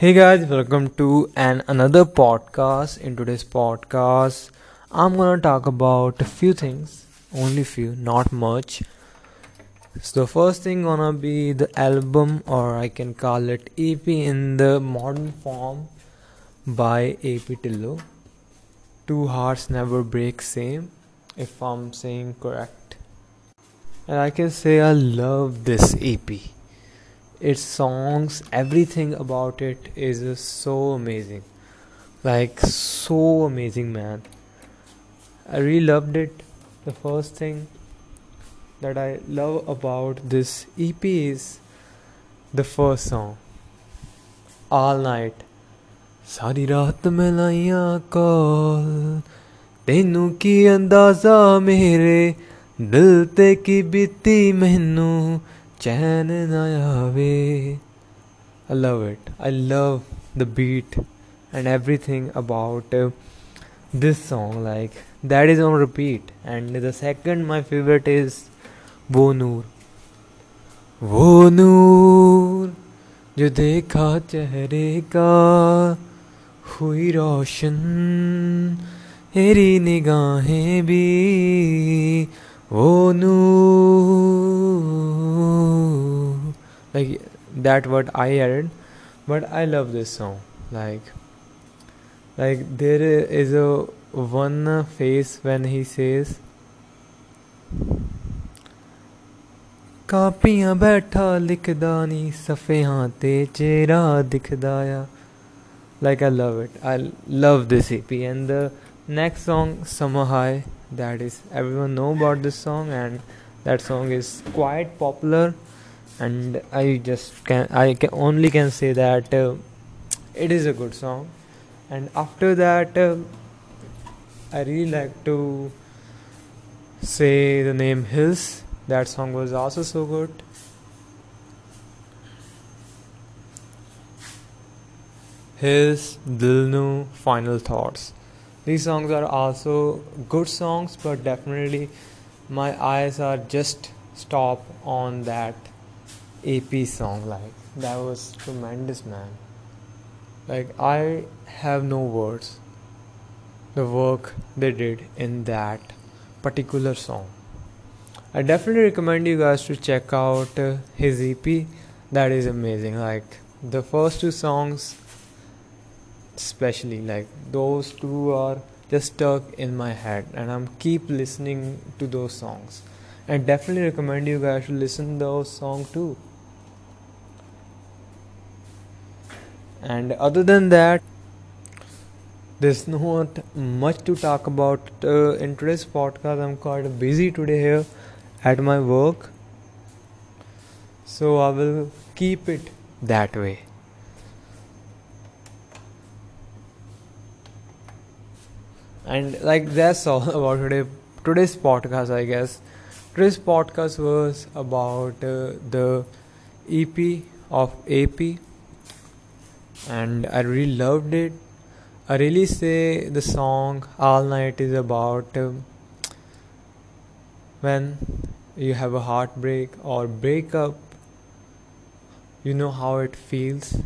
Hey guys, welcome to an another podcast. In today's podcast, I'm gonna talk about a few things, only few, not much. So the first thing gonna be the album, or I can call it EP in the modern form by AP Dhillon. Two hearts never break same, if I'm saying correct. And I can say I love this EP its songs everything about it is so amazing like so amazing man i really loved it the first thing that i love about this ep is the first song all night ਸਾਰੀ ਰਾਤ ਮੈਂ ਲਾਈਆਂ ਕਾਲ ਤੈਨੂੰ ਕੀ ਅੰਦਾਜ਼ਾ ਮੇਰੇ ਦਿਲ ਤੇ ਕੀ ਬੀਤੀ ਮੈਨੂੰ चैन ना I love it I love the beat and everything about this song like that is on repeat and the second my favourite is वो नूर वो नूर जो देखा चेहरे का हुई रोशन, तेरी निगाहें भी oh no like that what i added but i love this song. Like like there is a one face when he says ਕਾਪੀਆਂ ਬੈਠਾ ਲਿਖਦਾ ਨਹੀਂ ਸਫਿਆਂ ਤੇ ਚਿਹਰਾ ਦਿਖਦਾ ਆ like I love it I love this EP and the next Song summer high that is everyone know about this song and that song is quite popular. And I just can I can only can say that uh, it is a good song. And after that uh, I really like to say the name Hills. That song was also so good. His Dil Nu Final Thoughts. These songs are also good songs, but definitely my eyes are just stop on that AP song. Like that was tremendous, man. Like I have no words. The work they did in that particular song. I definitely recommend you guys to check out uh, his EP. That is amazing. Like the first two songs especially like those two are just stuck in my head and i'm keep listening to those songs. And definitely recommend you guys to listen those songs too. And other than that there's not much to talk about uh, in today's podcast. I'm quite busy today here at my work. So i will keep it that way and like that's all about today today's podcast i guess. Today's podcast was about uh, the ep of ap and i really loved it. I really say the song all night is about um, when you have a heartbreak or breakup you know how it feels.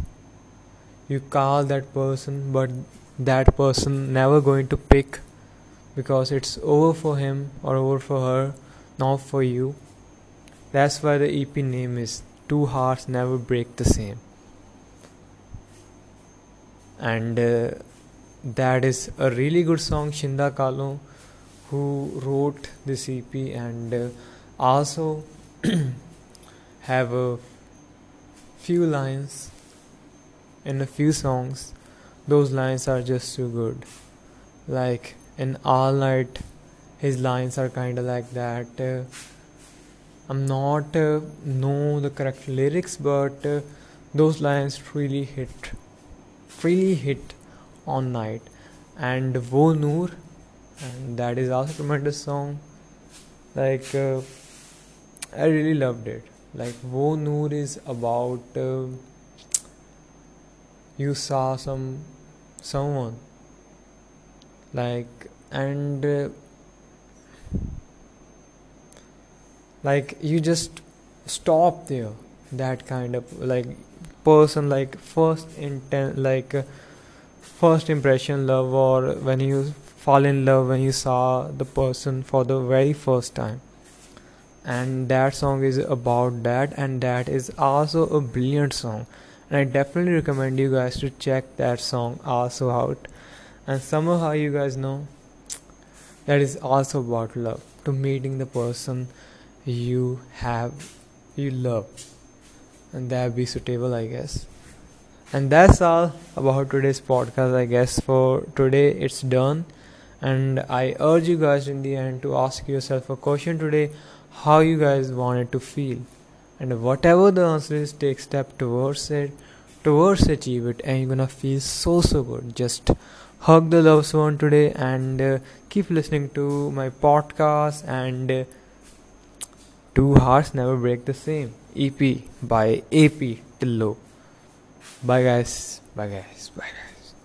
You call that person but that person never going to pick because it's over for him or over for her not for you. That's why the ep name is two hearts never break the same. And uh, that is a really good song Shinda Kahlon who wrote this ep and uh, also have a few lines in a few songs those lines are just too good. Like in all night his lines are kind of like that. Uh, i'm not uh, know the correct lyrics but uh, those lines really hit really hit on night. And wo noor and that is also a tremendous song. Like uh, i really loved it. Like wo noor is about uh, you saw some someone. Like and uh, like you just stop there. That kind of like person like first intent like uh, first impression love or when you fall in love when you saw the person for the very first time. And that song is about that and that is also a brilliant song and i definitely recommend you guys to check that song also out. And somehow you guys know that is also about love. To meeting the person you have you love. And that be suitable i guess. And that's all about today's podcast i guess. For today it's done. And i urge you guys in the end to ask yourself a question today. How you guys want it to feel and whatever the answer is take step towards it towards achieve it and you're gonna feel so so good. Just hug the loved one today and uh, keep listening to my podcast and uh, two hearts never break the same. Ep by AP Dhillon. Bye guys. Bye guys. Bye guys